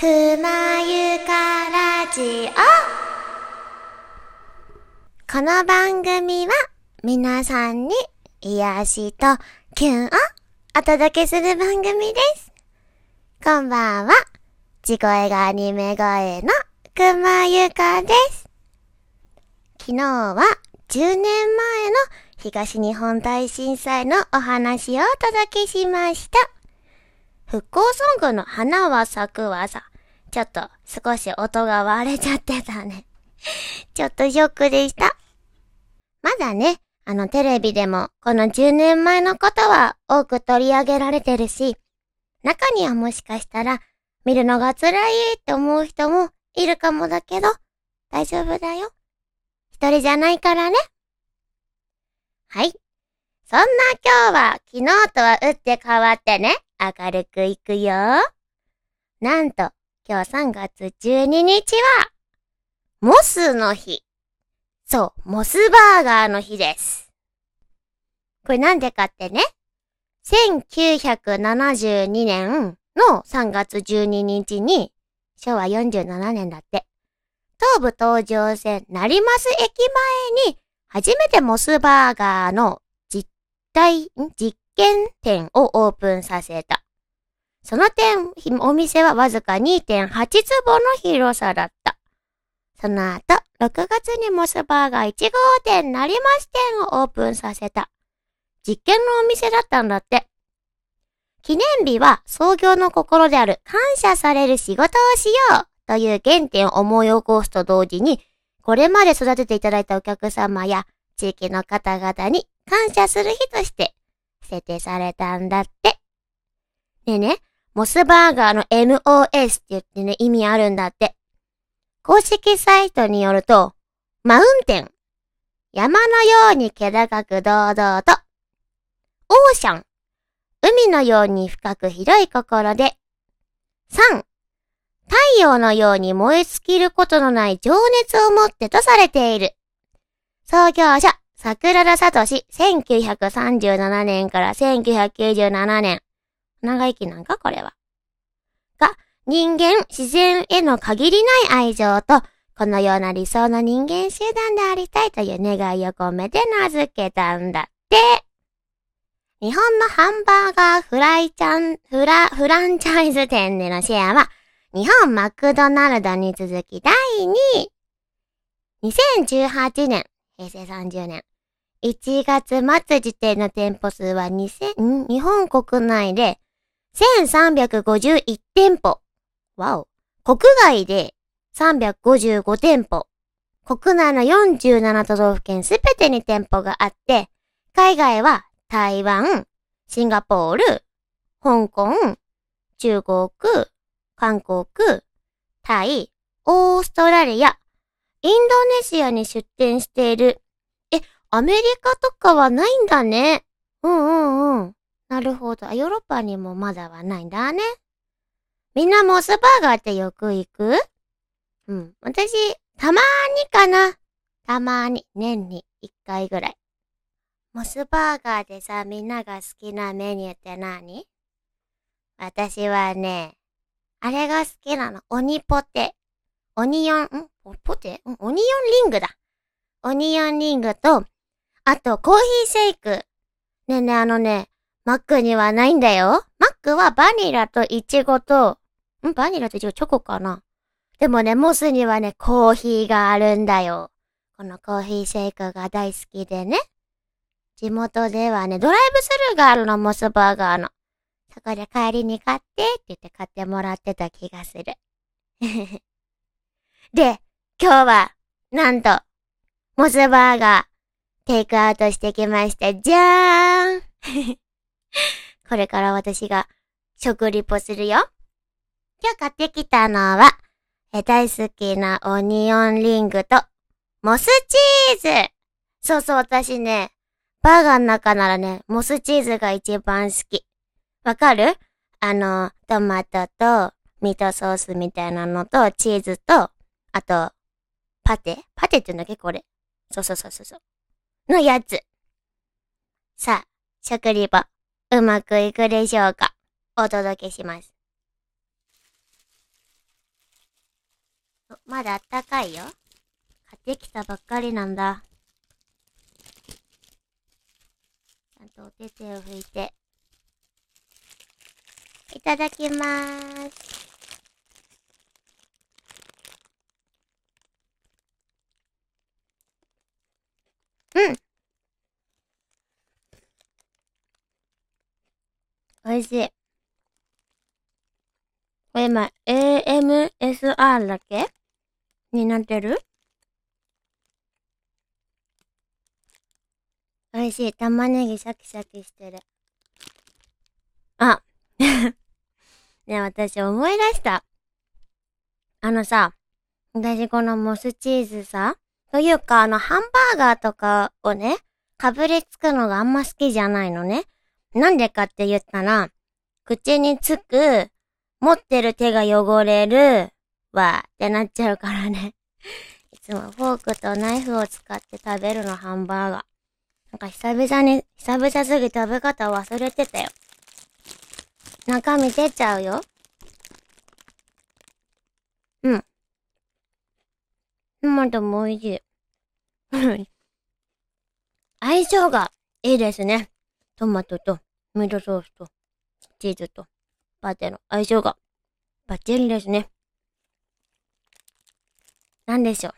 くまゆかラジオこの番組は皆さんに癒しとキュンをお届けする番組です。こんばんは。地声がアニメ声のくまゆかです。昨日は10年前の東日本大震災のお話をお届けしました。復興ソングの花は咲くはさ、ちょっと少し音が割れちゃってたね。ちょっとショックでした。まだね、あのテレビでもこの10年前のことは多く取り上げられてるし、中にはもしかしたら見るのが辛いって思う人もいるかもだけど、大丈夫だよ。一人じゃないからね。はい。そんな今日は昨日とは打って変わってね、明るくいくよ。なんと、今日3月12日は、モスの日。そう、モスバーガーの日です。これなんでかってね、1972年の3月12日に、昭和47年だって、東武東上線成増駅前に、初めてモスバーガーの実体、実験店をオープンさせた。その点、お店はわずか2.8坪の広さだった。その後、6月にモスバーガー1号店成増店をオープンさせた。実験のお店だったんだって。記念日は創業の心である感謝される仕事をしようという原点を思い起こすと同時に、これまで育てていただいたお客様や地域の方々に感謝する日として設定されたんだって。でね、モスバーガーの MOS って言ってね、意味あるんだって。公式サイトによると、マウンテン。山のように気高く堂々と。オーシャン。海のように深く広い心で。3. 太陽のように燃え尽きることのない情熱を持ってとされている。創業者、桜田聡1937年から1997年。長生きなんかこれは。が、人間、自然への限りない愛情と、このような理想の人間集団でありたいという願いを込めて名付けたんだって。日本のハンバーガーフライチャン、フラ、フランチャイズ店でのシェアは、日本マクドナルドに続き第2位。2018年、平成30年、1月末時点の店舗数は2000、日本国内で1351店舗。わお。国外で355店舗。国内の47都道府県すべてに店舗があって、海外は台湾、シンガポール、香港、中国、韓国、タイ、オーストラリア、インドネシアに出店している。え、アメリカとかはないんだね。うんうんうん。なるほど。ヨーロッパにもまだはないんだね。みんなモスバーガーってよく行く？うん。私、たまーにかな。たまーに。年に一回ぐらい。モスバーガーでさ、みんなが好きなメニューって何？私はね、あれが好きなの。オニポテ。オニオン、ん？ポテ？んオニオンリングだ。オニオンリングと、あとコーヒーシェイク。ねえねえ、あのね、マックにはないんだよ。マックはバニラとイチゴと、ん？バニラとイチゴチョコかなでもね、モスにはね、コーヒーがあるんだよ。このコーヒーシェイクが大好きでね。地元ではね、ドライブスルーがあるの、モスバーガーの。そこで帰りに買ってって言って買ってもらってた気がする。で、今日は、なんと、モスバーガー、テイクアウトしてきました。じゃーんこれから私が食リポするよ。今日買ってきたのは、え大好きなオニオンリングと、モスチーズそうそう、私ね、バーガーの中ならね、モスチーズが一番好き。わかる？あの、トマトと、ミートソースみたいなのと、チーズと、あと、パテ？パテって言うんだっけこれ。そうそうそうそうそう。のやつ。さあ、食リポ、うまくいくでしょうか？お届けします。まだあったかいよ。買ってきたばっかりなんだ。ちゃんとお手手を拭いて。いただきまーす。うん。美味しい。これ今、AMSR だけ？になってる？美味しい。玉ねぎシャキシャキしてる。あ。ね私思い出した。あのさ、私このモスチーズさ、というかあのハンバーガーとかをね、かぶりつくのがあんま好きじゃないのね。なんでかって言ったら、口につく、持ってる手が汚れる、わーってなっちゃうからね。いつもフォークとナイフを使って食べるのハンバーガー。なんか久々に、久々すぎ食べ方忘れてたよ。中身出ちゃうよ。うん。トマトも美味しい。相性がいいですね。トマトとミートソースとチーズとパテの相性がバッチリですね。なんでしょう。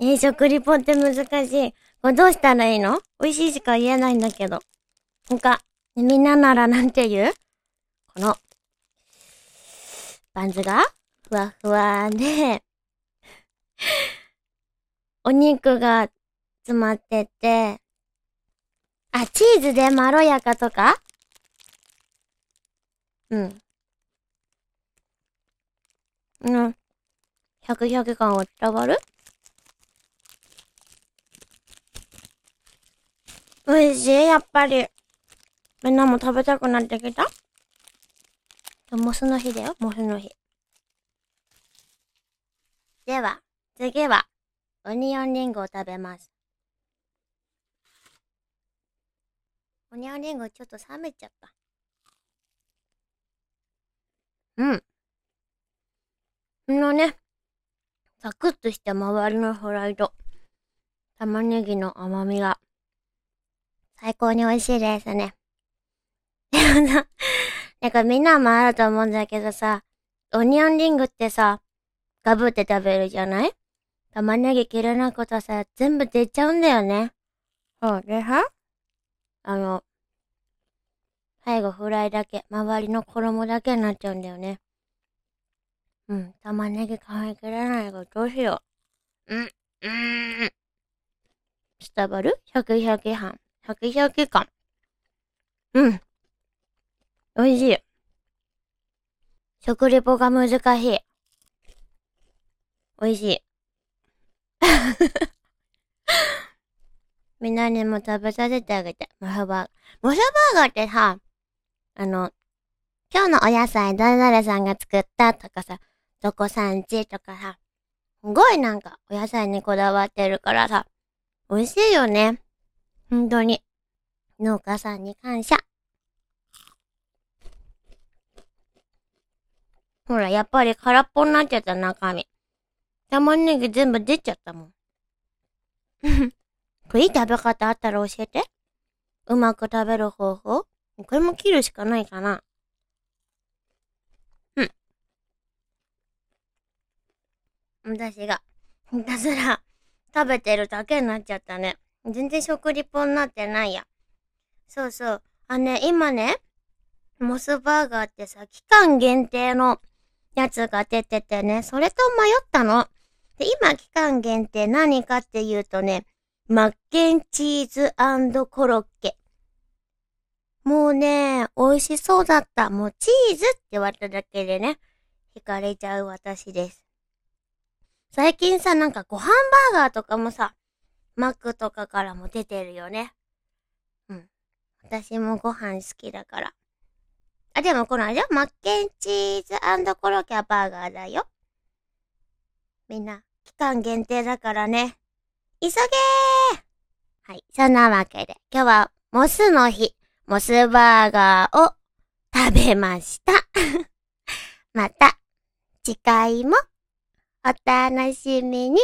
えー、食リポって難しい。これどうしたらいいの？美味しいしか言えないんだけど。他、みんなならなんて言う？この、バンズがふわふわで、お肉が詰まってて、あ、チーズでまろやかとか？うん。うん。百百感は伝わる？美味しい、やっぱり。みんなも食べたくなってきた？モスの日だよ、モスの日。では、次は、オニオンリンゴを食べます。オニオンリンゴちょっと冷めちゃった。うん。このね、サクッとした周りのフライド。玉ねぎの甘みが、最高に美味しいですね。でもさ、なんかみんなもあると思うんだけどさ、オニオンリングってさ、ガブって食べるじゃない？玉ねぎ切れなくとさ、全部出ちゃうんだよね。そうでさ、あの、最後フライだけ、周りの衣だけになっちゃうんだよね。うん、玉ねぎ買い切れないからどうしよう。うん、うん。伝わる？シャキシャキ感。シャキシャキ感。うん。美味しい。食リポが難しい。美味しい。みんなにも食べさせてあげて。モスバーガー。モスバーガーってさ、あの、今日のお野菜誰々さんが作ったとかさ、どこ産地とかさ、すごいなんかお野菜にこだわってるからさ、美味しいよね。本当に。農家さんに感謝。ほら、やっぱり空っぽになっちゃった中身。玉ねぎ全部出ちゃったもん。これいい食べ方あったら教えて。うまく食べる方法これも切るしかないかな。うん。私が、ひたすら食べてるだけになっちゃったね。全然食リポになってないや。そうそう。あね、今ね、モスバーガーってさ、期間限定のやつが出ててね、それと迷ったの。で、今期間限定何かっていうとね、マッケンチーズコロッケ。もうね、美味しそうだった。もうチーズって言われただけでね、惹かれちゃう私です。最近さ、なんかご飯バーガーとかもさ、マックとかからも出てるよね。うん。私もご飯好きだから。あ、でもこのあれマッケンチーズコロッケバーガーだよ。みんな、期間限定だからね。急げーはい。そんなわけで、今日はモスの日。モスバーガーを食べました。また、次回もお楽しみに。